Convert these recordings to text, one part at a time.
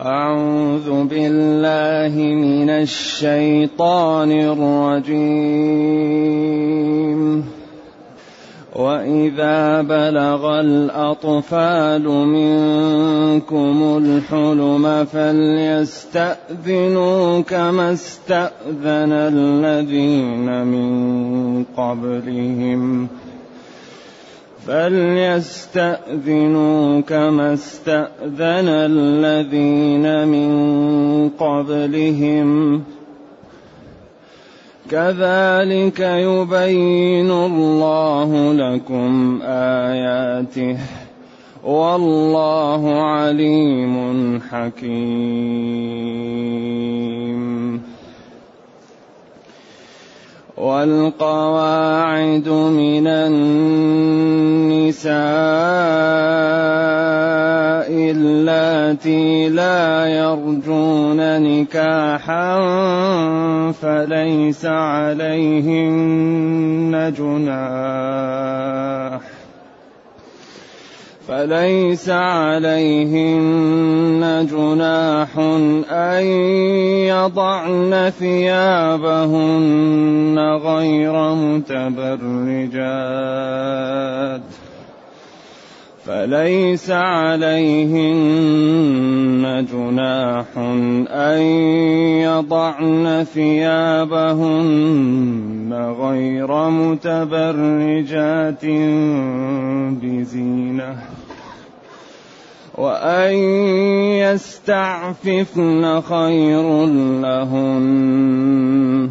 أعوذ بالله من الشيطان الرجيم. وإذا بلغ الأطفال منكم الحلم فليستأذنوا كما استأذن الذين من قبلهم ۖ. فليستأذنوا كما استأذن الذين من قبلهم. كذلك يبين الله لكم آياته. والله عليم حكيم. والقواعد من النساء اللاتي لا يرجون نكاحا فليس عليهن جناح. فليس عليهن جناح أن يضعن ثيابهن غير متبرجات. فليس عليهن جناح أن يضعن ثيابهن غير متبرجات بزينة وأن يستعففن خير لهن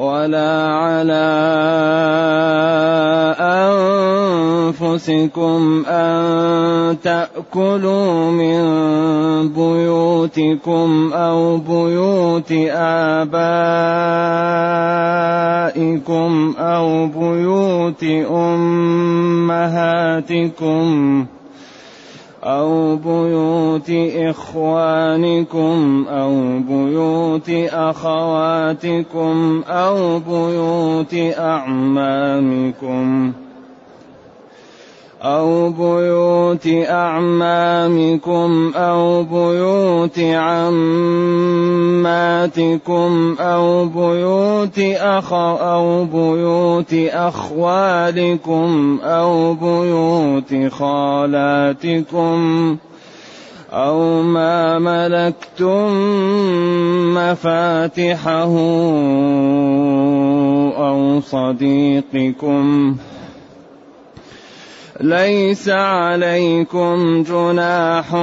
ولا على أنفسكم أن تأكلوا من بيوتكم أو بيوت آبائكم أو بيوت أمهاتكم أو بيوت إخوانكم أو بيوت أخواتكم أو بيوت أعمامكم أو بيوت أعمامكم أو بيوت عماتكم أو بيوت أخ أو بيوت أخوالكم أو بيوت خالاتكم أو ما ملكتم مفاتحه أو صديقكم ۖ ليس عليكم جناح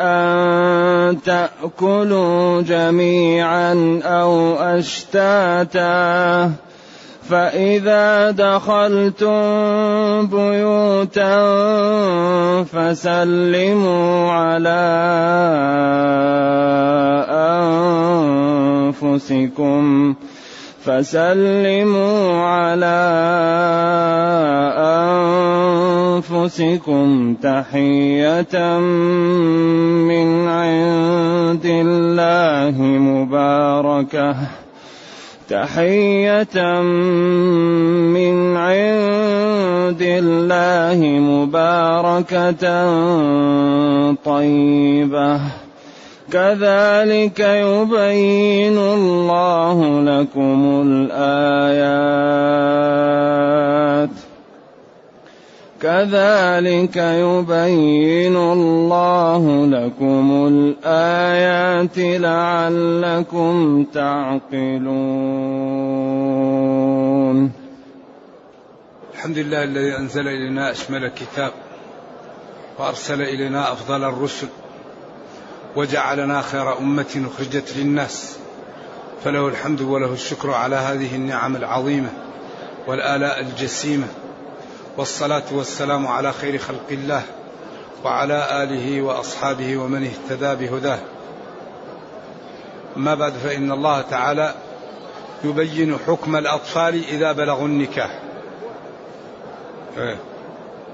أن تأكلوا جميعا أو أشتاتا. فإذا دخلتم بيوتا فسلموا على أنفسكم. فسلموا على أنفسكم تحية من عند الله مباركة. تحية من عند الله مباركة طيبة. كذلك يبين الله لكم الآيات. كذلك يبين الله لكم الآيات لعلكم تعقلون. الحمد لله الذي أنزل إلينا أشمل الكتاب وأرسل إلينا أفضل الرسل. وجعلنا خير أمة أخرجت للناس. فله الحمد وله الشكر على هذه النعم العظيمة والآلاء الجسيمة. والصلاة والسلام على خير خلق الله وعلى آله وأصحابه ومن اهتدى بهداه. أما بعد فإن الله تعالى يبين حكم الأطفال إذا بلغوا النكاح. إيه.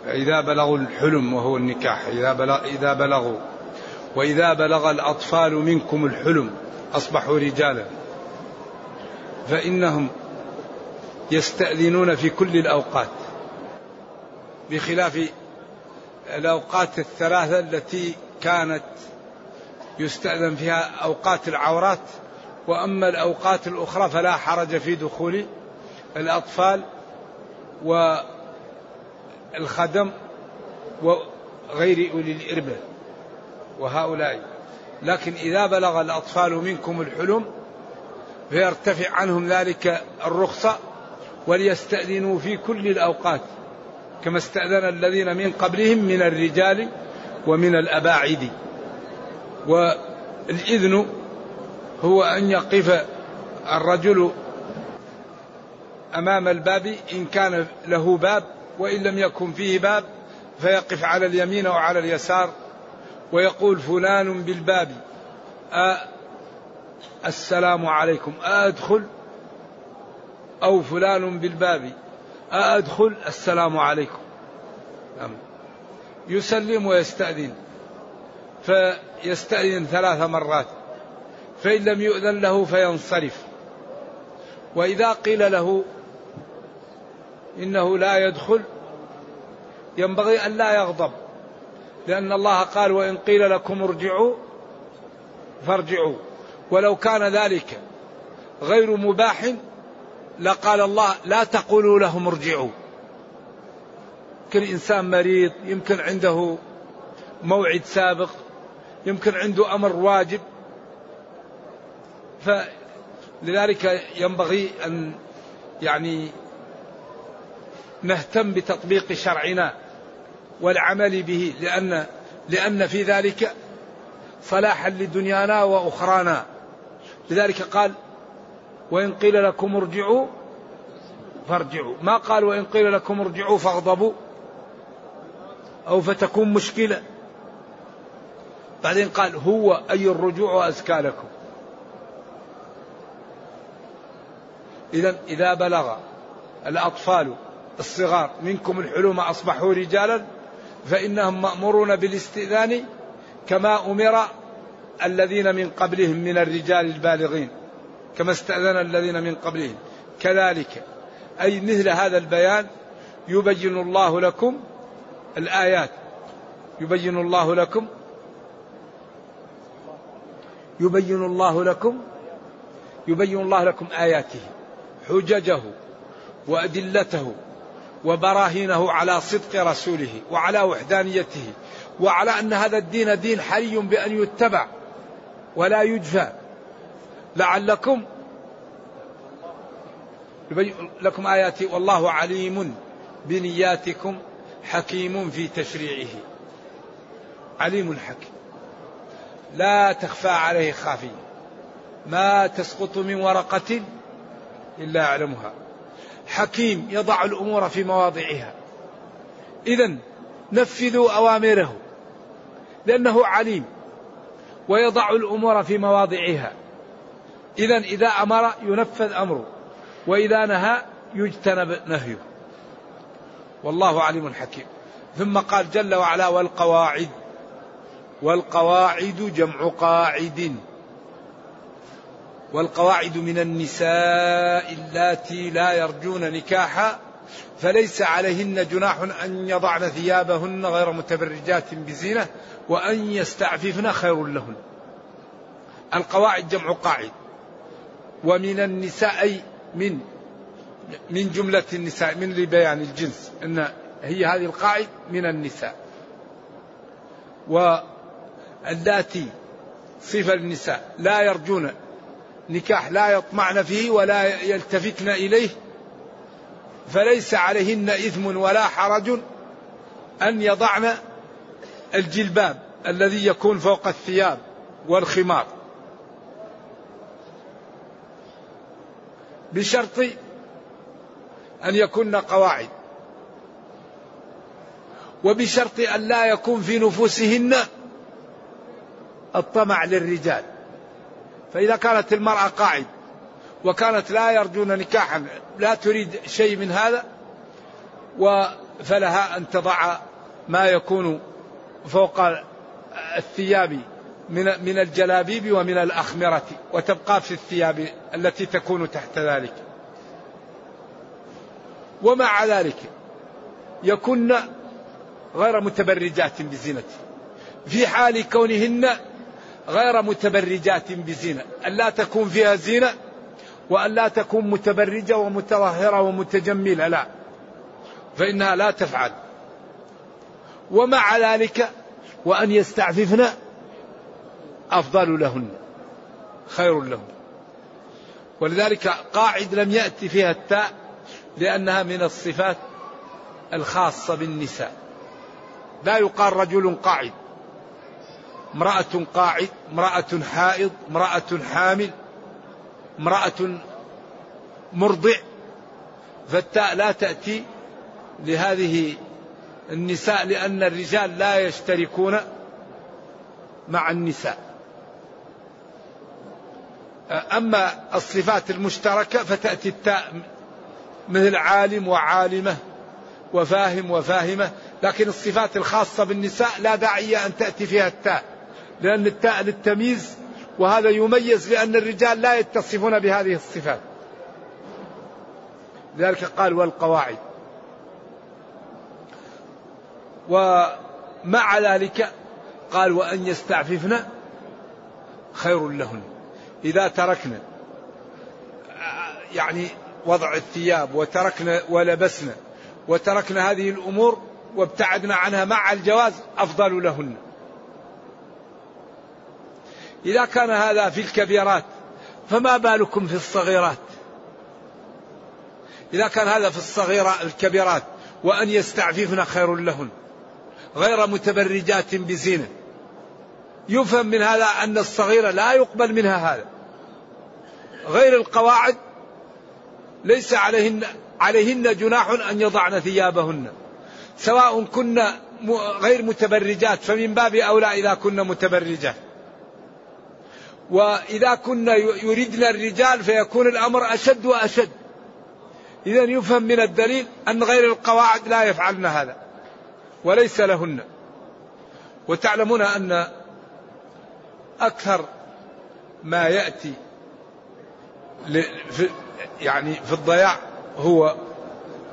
إذا بلغوا الحلم وهو النكاح إذا إذا بلغوا وإذا بلغ الأطفال منكم الحلم أصبحوا رجالا. فإنهم يستأذنون في كل الأوقات. بخلاف الأوقات الثلاثة التي كانت يستأذن فيها أوقات العورات وأما الأوقات الأخرى فلا حرج في دخول الأطفال والخدم وغير أولي الإربة. وهؤلاء. لكن إذا بلغ الأطفال منكم الحلم فيرتفع عنهم ذلك الرخصة وليستأذنوا في كل الأوقات كما استأذن الذين من قبلهم من الرجال ومن الأباعد. والإذن هو أن يقف الرجل أمام الباب إن كان له باب وإن لم يكن فيه باب فيقف على اليمين أو على اليسار. ويقول فلان بالباب أ السلام عليكم أدخل أو فلان بالباب أدخل السلام عليكم. نعم. يسلم ويستأذن فيستأذن ثلاث مرات فإن لم يؤذن له فينصرف. وإذا قيل له إنه لا يدخل ينبغي أن لا يغضب. لأن الله قال وإن قيل لكم ارجعوا فارجعوا. ولو كان ذلك غير مباح لقال الله لا تقولوا لهم ارجعوا. يمكن إنسان مريض يمكن عنده موعد سابق يمكن عنده أمر واجب. فلذلك ينبغي أن يعني نهتم بتطبيق شرعنا. والعمل به لأن لأن في ذلك صلاحا لدنيانا وأخرانا. لذلك قال وإن قيل لكم ارجعوا فارجعوا. ما قال وإن قيل لكم ارجعوا فاغضبوا. أو فتكون مشكلة. بعدين قال هو أي الرجوع أزكى لكم. إذا إذا بلغ الأطفال الصغار منكم الحلوم أصبحوا رجالا فإنهم مأمورون بالاستئذان كما أمر الذين من قبلهم من الرجال البالغين كما استأذن الذين من قبلهم. كذلك أي مثل هذا البيان يبين الله لكم الآيات. يبين الله لكم يبين الله لكم يبين الله لكم آياته حججه وأدلته وبراهينه على صدق رسوله وعلى وحدانيته وعلى أن هذا الدين دين حري بأن يتبع ولا يجفى لعلكم لكم آياتي. والله عليم بنياتكم حكيم في تشريعه. عليم حكيم. لا تخفى عليه خافية. ما تسقط من ورقة إلا يعلمها حكيم يضع الأمور في مواضعها. إذا نفذوا أوامره لأنه عليم ويضع الأمور في مواضعها. إذا إذا أمر ينفذ أمره وإذا نهى يجتنب نهيه. والله عليم حكيم. ثم قال جل وعلا والقواعد والقواعد جمع قاعد. والقواعد من النساء اللاتي لا يرجون نكاحا فليس عليهن جناح أن يضعن ثيابهن غير متبرجات بزينة وأن يستعففن خير لهن. القواعد جمع قاعد. ومن النساء أي من من جملة النساء من لبيان الجنس أن هي هذه القاعد من النساء. واللاتي صفة النساء لا يرجون نكاح لا يطمعن فيه ولا يلتفتن إليه فليس عليهن إثم ولا حرج أن يضعن الجلباب الذي يكون فوق الثياب والخمار. بشرط أن يكن قواعد وبشرط أن لا يكون في نفوسهن الطمع للرجال. فإذا كانت المرأة قاعد وكانت لا يرجون نكاحا لا تريد شيء من هذا فلها أن تضع ما يكون فوق الثياب من من الجلابيب ومن الأخمرة وتبقى في الثياب التي تكون تحت ذلك. ومع ذلك يكن غير متبرجات بزينة. في حال كونهن غير متبرجات بزينة. ألا تكون فيها زينة وألا تكون متبرجة ومتظاهرة ومتجملة لا. فإنها لا تفعل. ومع ذلك وأن يستعففن أفضل لهن خير لهن. ولذلك قاعد لم يأتي فيها التاء لأنها من الصفات الخاصة بالنساء. لا يقال رجل قاعد. امرأة قاعد امرأة حائض امرأة حامل امرأة مرضع. فالتاء لا تأتي لهذه النساء لأن الرجال لا يشتركون مع النساء. أما الصفات المشتركة فتأتي التاء مثل عالم وعالمة وفاهم وفاهمة لكن الصفات الخاصة بالنساء لا داعي أن تأتي فيها التاء. لأن التاء للتمييز وهذا يميز لأن الرجال لا يتصفون بهذه الصفات. لذلك قال والقواعد. ومع ذلك قال وأن يستعففن خير لهن. إذا تركنا يعني وضع الثياب وتركنا ولبسنا وتركنا هذه الأمور وابتعدنا عنها مع الجواز أفضل لهن. إذا كان هذا في الكبيرات فما بالكم في الصغيرات؟ إذا كان هذا في الصغيرة الكبيرات وأن يستعففن خير لهن غير متبرجات بزينة. يفهم من هذا أن الصغيرة لا يقبل منها هذا. غير القواعد ليس عليهن عليهن جناح أن يضعن ثيابهن. سواء كن غير متبرجات فمن باب أولى إذا كن متبرجات. وإذا كن يريدن الرجال فيكون الأمر أشد وأشد. إذا يفهم من الدليل أن غير القواعد لا يفعلن هذا وليس لهن. وتعلمون أن أكثر ما يأتي في يعني في الضياع هو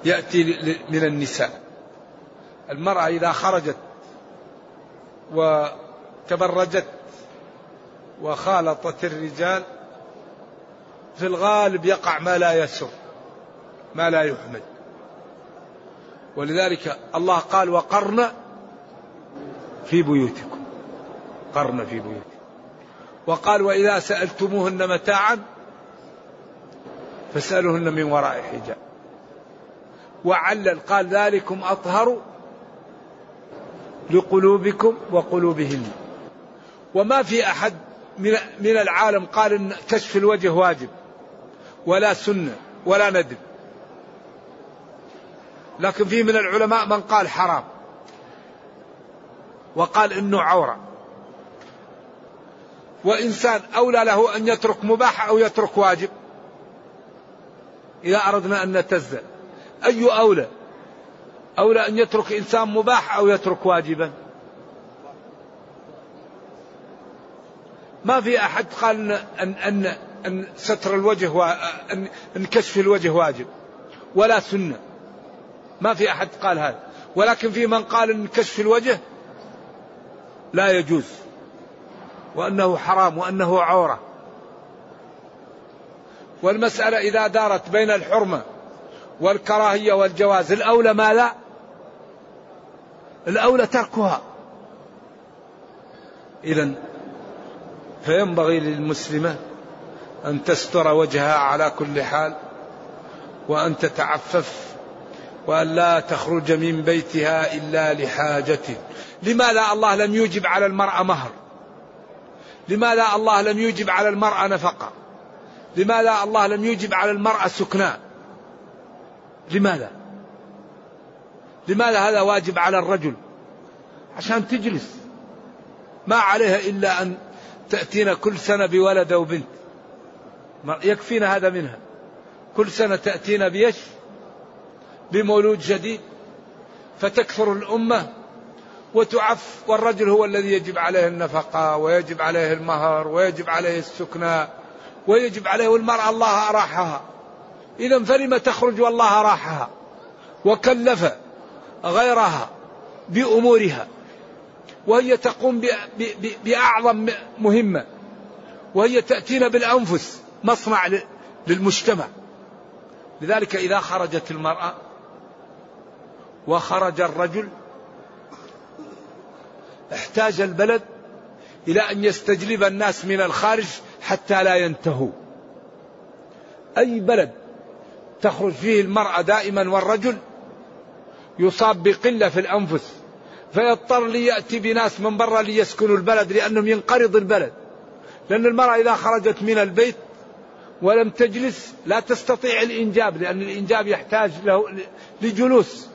يأتي من النساء. المرأة إذا خرجت وتبرجت وخالطت الرجال في الغالب يقع ما لا يسر ما لا يحمد. ولذلك الله قال وقرن في بيوتكم. قرن في بيوتكم. وقال وإذا سألتموهن متاعا فاسألوهن من وراء حجاب. وعلل قال ذلكم أطهر لقلوبكم وقلوبهن. وما في أحد من العالم قال إن كشف الوجه واجب ولا سنة ولا ندب. لكن في من العلماء من قال حرام وقال إنه عورة. وإنسان أولى له أن يترك مباح أو يترك واجب. إذا أردنا أن نتزل أي أولى؟ أولى أن يترك إنسان مباح أو يترك واجبا؟ ما في أحد قال ان ان ان ستر الوجه وان ان كشف الوجه واجب ولا سنة. ما في أحد قال هذا. ولكن في من قال أن كشف الوجه لا يجوز وأنه حرام وأنه عورة. والمسألة إذا دارت بين الحرمة والكراهية والجواز الأولى ما لا الأولى تركها. إذا فينبغي للمسلمة أن تستر وجهها على كل حال وأن تتعفف وأن لا تخرج من بيتها إلا لحاجة. لماذا الله لم يوجب على المرأة مهر؟ لماذا الله لم يوجب على المرأة نفقة؟ لماذا الله لم يوجب على المرأة سكناء؟ لماذا؟ لماذا هذا واجب على الرجل؟ عشان تجلس. ما عليها إلا أن تأتينا كل سنة بولد أو بنت. يكفينا هذا منها. كل سنة تأتينا بيش بمولود جديد. فتكثر الأمة وتعف والرجل هو الذي يجب عليه النفقة ويجب عليه المهر ويجب عليه السكنى ويجب عليه والمرأة الله أراحها. إذا فلم تخرج والله أراحها وكلف غيرها بأمورها. وهي تقوم بأعظم مهمة وهي تأتينا بالأنفس مصنع للمجتمع. لذلك إذا خرجت المرأة وخرج الرجل احتاج البلد إلى أن يستجلب الناس من الخارج حتى لا ينتهوا. أي بلد تخرج فيه المرأة دائما والرجل يصاب بقلة في الأنفس؟ فيضطر ليأتي بناس من برا ليسكنوا البلد لأنهم ينقرض البلد. لأن المرأة إذا خرجت من البيت ولم تجلس لا تستطيع الإنجاب لأن الإنجاب يحتاج له لجلوس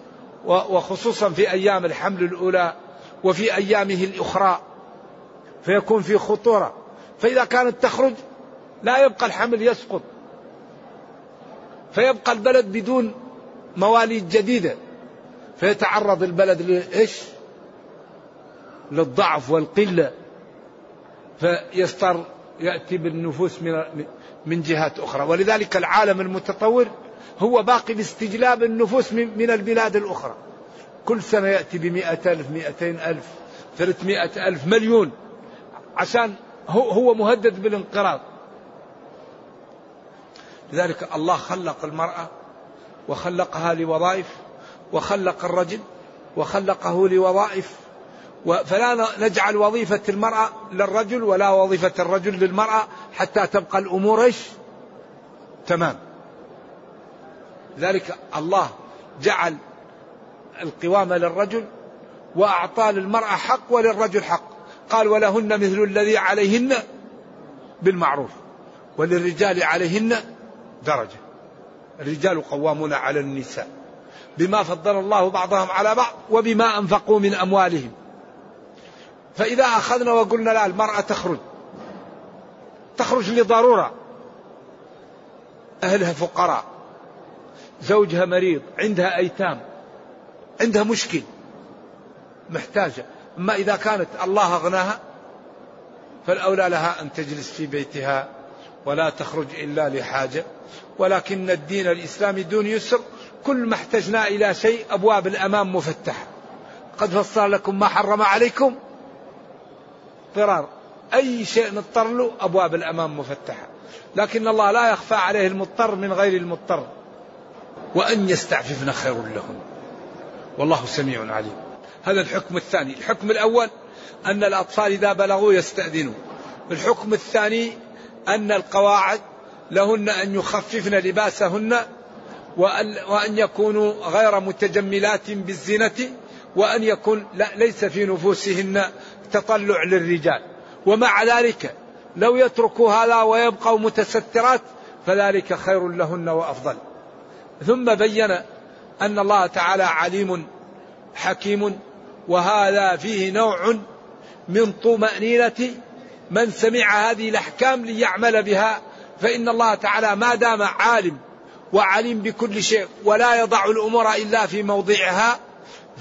وخصوصا في أيام الحمل الأولى وفي أيامه الأخرى. فيكون في خطورة. فإذا كانت تخرج لا يبقى الحمل يسقط. فيبقى البلد بدون مواليد جديدة. فيتعرض البلد لإيش؟ للضعف والقلة فيستر يأتي بالنفوس من من جهات أخرى. ولذلك العالم المتطور هو باقي باستجلاب النفوس من البلاد الأخرى. كل سنة يأتي بمئة ألف مئتين ألف ثلاثمائة ألف مليون عشان هو, مهدد بالانقراض. لذلك الله خلق المرأة وخلقها لوظائف وخلق الرجل وخلقه لوظائف فلا نجعل وظيفة المرأة للرجل ولا وظيفة الرجل للمرأة حتى تبقى الأمور إيش؟ تمام. ذلك الله جعل القوامة للرجل وأعطى للمرأة حق وللرجل حق. قال ولهن مثل الذي عليهن بالمعروف وللرجال عليهن درجة. الرجال قوامون على النساء بما فضل الله بعضهم على بعض وبما أنفقوا من أموالهم. فإذا أخذنا وقلنا لا المرأة تخرج. تخرج لضرورة. أهلها فقراء. زوجها مريض عندها أيتام. عندها مشكل. محتاجة. أما إذا كانت الله أغناها فالأولى لها أن تجلس في بيتها ولا تخرج إلا لحاجة. ولكن الدين الإسلامي دون يسر. كل ما احتجنا إلى شيء أبواب الأمام مفتحة. قد فصل لكم ما حرم عليكم. اضطرار. أي شيء نضطر له أبواب الأمام مفتحة. لكن الله لا يخفى عليه المضطر من غير المضطر. وأن يستعففن خير لهم. والله سميع عليم. هذا الحكم الثاني. الحكم الأول أن الأطفال إذا بلغوا يستأذنوا. الحكم الثاني أن القواعد لهن أن يخففن لباسهن وأن, وأن يكونوا غير متجملات بالزينة وأن يكون لا ليس في نفوسهن تطلع للرجال. ومع ذلك لو يتركوا هذا ويبقوا متسترات فذلك خير لهن وأفضل. ثم بين أن الله تعالى عليم حكيم وهذا فيه نوع من طمأنينة من سمع هذه الأحكام ليعمل بها فإن الله تعالى ما دام عالم وعليم بكل شيء ولا يضع الأمور إلا في موضعها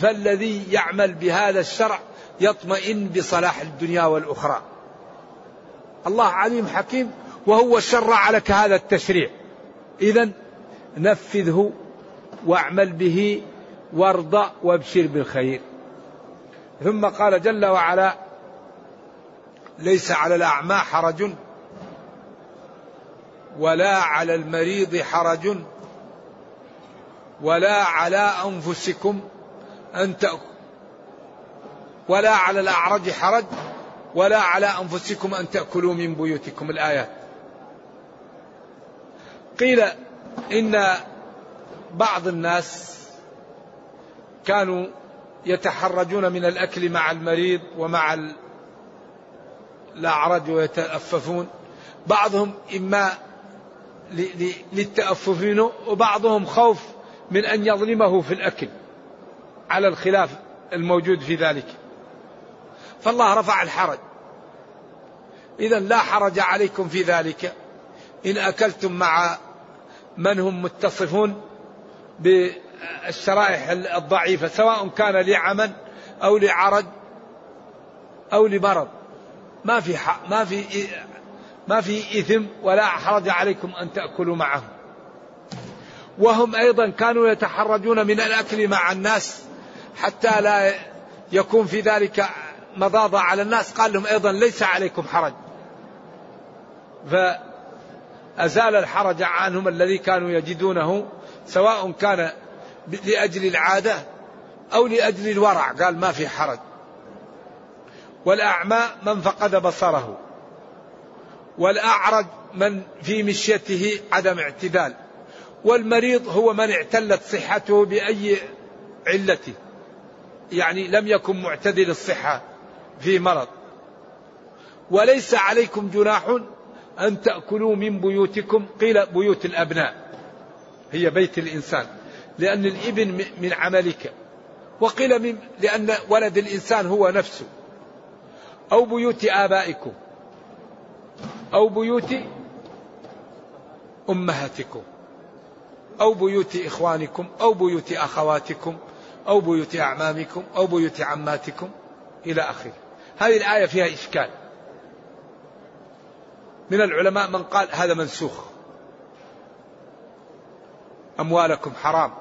فالذي يعمل بهذا الشرع يطمئن بصلاح الدنيا والأخرى. الله عليم حكيم وهو شرع لك هذا التشريع. إذا نفذه واعمل به وارضى وابشر بالخير. ثم قال جل وعلا ليس على الأعمى حرج ولا على المريض حرج ولا على أنفسكم أن تأكلوا ولا على الأعرج حرج ولا على أنفسكم أن تأكلوا من بيوتكم الآيات قيل إن بعض الناس كانوا يتحرجون من الأكل مع المريض ومع الأعرج ويتأففون. بعضهم إما للتأفف منه وبعضهم خوف من أن يظلمه في الأكل على الخلاف الموجود في ذلك. فالله رفع الحرج. إذا لا حرج عليكم في ذلك. إن أكلتم مع من هم متصفون بالشرائح الضعيفة سواء كان لعمل أو لعرج أو لمرض. ما في ما في ما في إثم ولا حرج عليكم أن تأكلوا معهم. وهم أيضا كانوا يتحرجون من الأكل مع الناس حتى لا يكون في ذلك مضاضة على الناس قال لهم أيضا ليس عليكم حرج. فأزال الحرج عنهم الذي كانوا يجدونه سواء كان لأجل العادة أو لأجل الورع قال ما في حرج. والأعمى من فقد بصره والأعرج من في مشيته عدم اعتدال والمريض هو من اعتلت صحته بأي علة يعني لم يكن معتدل الصحة. في مرض. وليس عليكم جناح أن تأكلوا من بيوتكم قيل بيوت الأبناء. هي بيت الإنسان. لأن الإبن من عملك. وقيل من لأن ولد الإنسان هو نفسه. أو بيوت آبائكم. أو بيوت أمهاتكم. أو بيوت إخوانكم. أو بيوت أخواتكم. أو بيوت أعمامكم. أو بيوت عماتكم. إلى آخره. هذه الآية فيها إشكال. من العلماء من قال هذا منسوخ. أموالكم حرام.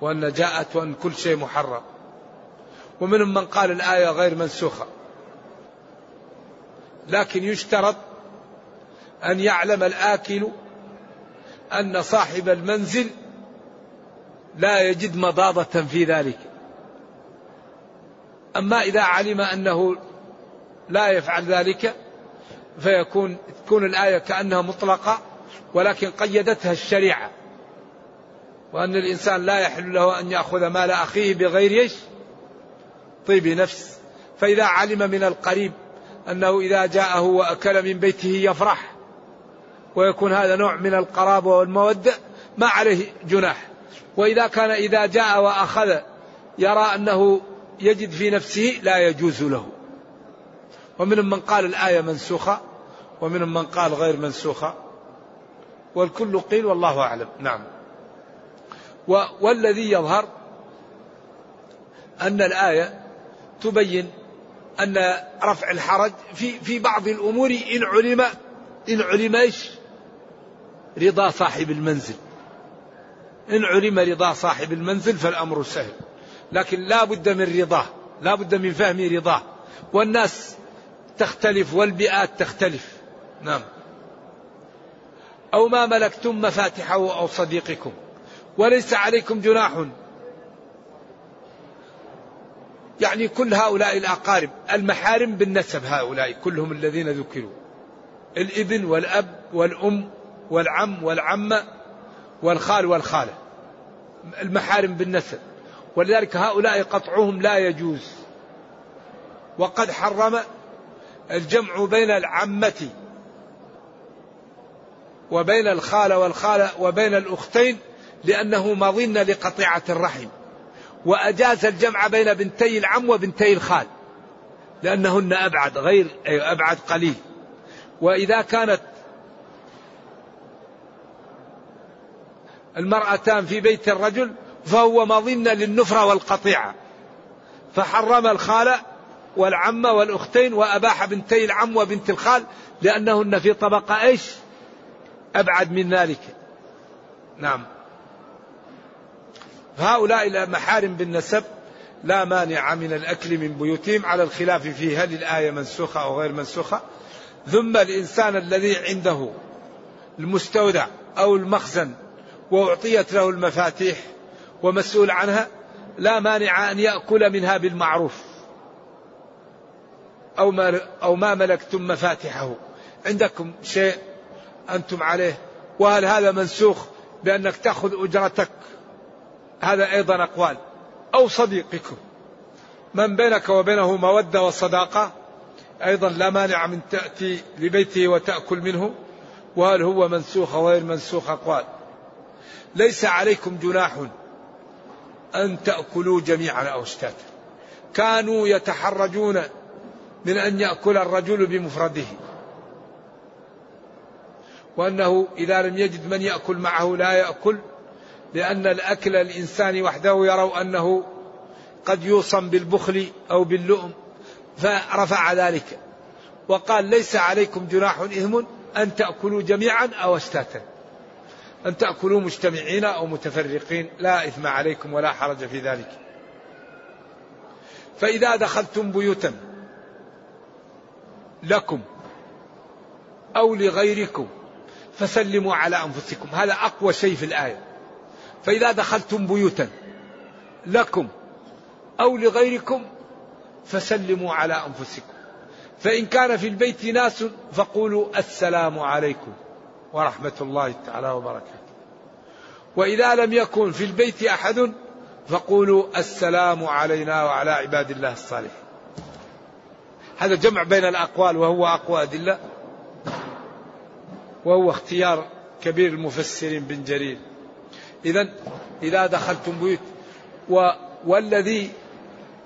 وأن جاءت وأن كل شيء محرم. ومنهم من قال الآية غير منسوخة. لكن يشترط أن يعلم الآكل أن صاحب المنزل لا يجد مضاضة في ذلك. أما إذا علم أنه لا يفعل ذلك فيكون تكون الآية كأنها مطلقة ولكن قيدتها الشريعة. وأن الإنسان لا يحل له أن يأخذ مال أخيه بغير إيش؟ طيب نفس. فإذا علم من القريب أنه إذا جاءه وأكل من بيته يفرح ويكون هذا نوع من القرابة والمودة ما عليه جناح. وإذا كان إذا جاء وأخذ يرى أنه يجد في نفسه لا يجوز له. ومنهم من قال الآية منسوخة ومنهم من قال غير منسوخة. والكل قيل والله أعلم. نعم. والذي يظهر أن الآية تبين أن رفع الحرج في في بعض الأمور إن علم إن علم إيش؟ رضا صاحب المنزل. إن علم رضا صاحب المنزل فالأمر سهل. لكن لا بد من رضاه لا بد من فهم رضاه. والناس تختلف والبيئات تختلف. نعم. أو ما ملكتم مفاتحه أو صديقكم. وليس عليكم جناح. يعني كل هؤلاء الأقارب المحارم بالنسب هؤلاء كلهم الذين ذكروا. الإبن والأب والأم والعم والعمة والخال والخالة. المحارم بالنسب. ولذلك هؤلاء قطعهم لا يجوز. وقد حرم الجمع بين العمة وبين الخالة والخالة وبين الأختين لأنه مظن لقطيعة الرحم. وأجاز الجمع بين بنتي العم وبنتي الخال لأنهن أبعد غير أبعد قليل. وإذا كانت المرأتان في بيت الرجل فهو مظنة للنفرة والقطيعة. فحرم الخالة والعمة والأختين وأباح بنتي العم وبنت الخال لأنهن في طبقة إيش؟ أبعد من ذلك. نعم. هؤلاء المحارم بالنسب لا مانع من الأكل من بيوتهم على الخلاف في هل الآية منسوخة أو غير منسوخة. ثم الإنسان الذي عنده المستودع أو المخزن وأعطيت له المفاتيح ومسؤول عنها لا مانع أن يأكل منها بالمعروف. أو ما, أو ما ملكتم مفاتحه. عندكم شيء أنتم عليه؟ وهل هذا منسوخ بأنك تأخذ أجرتك؟ هذا أيضا أقوال. أو صديقكم. من بينك وبينه مودة وصداقة أيضا لا مانع من تأتي لبيته وتأكل منه. وهل هو منسوخ أو غير منسوخ؟ أقوال. ليس عليكم جناح أن تأكلوا جميعا أو اشتاتا كانوا يتحرجون من أن يأكل الرجل بمفرده. وأنه إذا لم يجد من يأكل معه لا يأكل لأن الأكل الإنسان وحده يروا أنه قد يوصم بالبخل أو باللؤم فرفع ذلك. وقال ليس عليكم جناح إثم أن تأكلوا جميعا أو أشتاتا أن تأكلوا مجتمعين أو متفرقين لا إثم عليكم ولا حرج في ذلك. فإذا دخلتم بيوتا لكم أو لغيركم فسلموا على أنفسكم. هذا أقوى شيء في الآية. فإذا دخلتم بيوتا لكم أو لغيركم فسلموا على أنفسكم. فإن كان في البيت ناس فقولوا السلام عليكم. ورحمة الله تعالى وبركاته. وإذا لم يكن في البيت أحد فقولوا السلام علينا وعلى عباد الله الصالحين. هذا جمع بين الأقوال وهو أقوى أدلة وهو اختيار كبير المفسرين بن جرير. إذا إذا دخلتم بيوت و والذي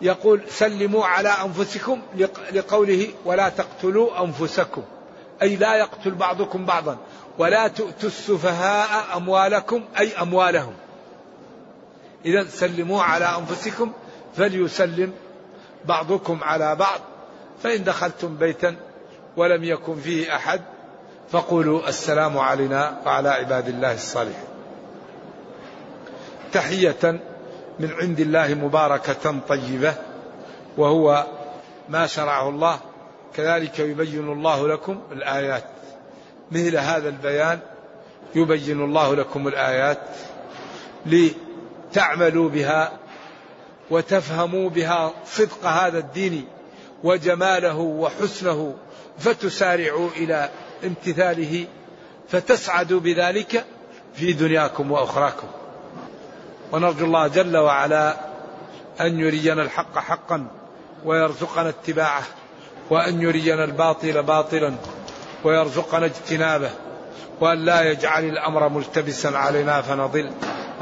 يقول سلموا على أنفسكم لقوله ولا تقتلوا أنفسكم أي لا يقتل بعضكم بعضا. ولا تؤتوا السفهاء أموالكم أي أموالهم. إذا سلموا على أنفسكم فليسلم بعضكم على بعض. فإن دخلتم بيتا ولم يكن فيه أحد فقولوا السلام علينا وعلى عباد الله الصالحين. تحية من عند الله مباركة طيبة وهو ما شرعه الله. كذلك يبين الله لكم الآيات. مثل هذا البيان يبين الله لكم الآيات لتعملوا بها وتفهموا بها صدق هذا الدين وجماله وحسنه فتسارعوا إلى امتثاله فتسعدوا بذلك في دنياكم وأخراكم. ونرجو الله جل وعلا أن يرينا الحق حقا ويرزقنا اتباعه وأن يرينا الباطل باطلا. ويرزقنا اجتنابه وأن لا يجعل الأمر ملتبسا علينا فنضل.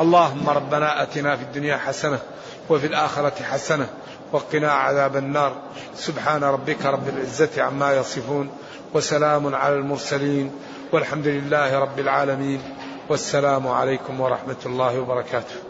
اللهم ربنا أتنا في الدنيا حسنة وفي الآخرة حسنة وقنا عذاب النار. سبحان ربك رب العزة عما يصفون وسلام على المرسلين والحمد لله رب العالمين. والسلام عليكم ورحمة الله وبركاته.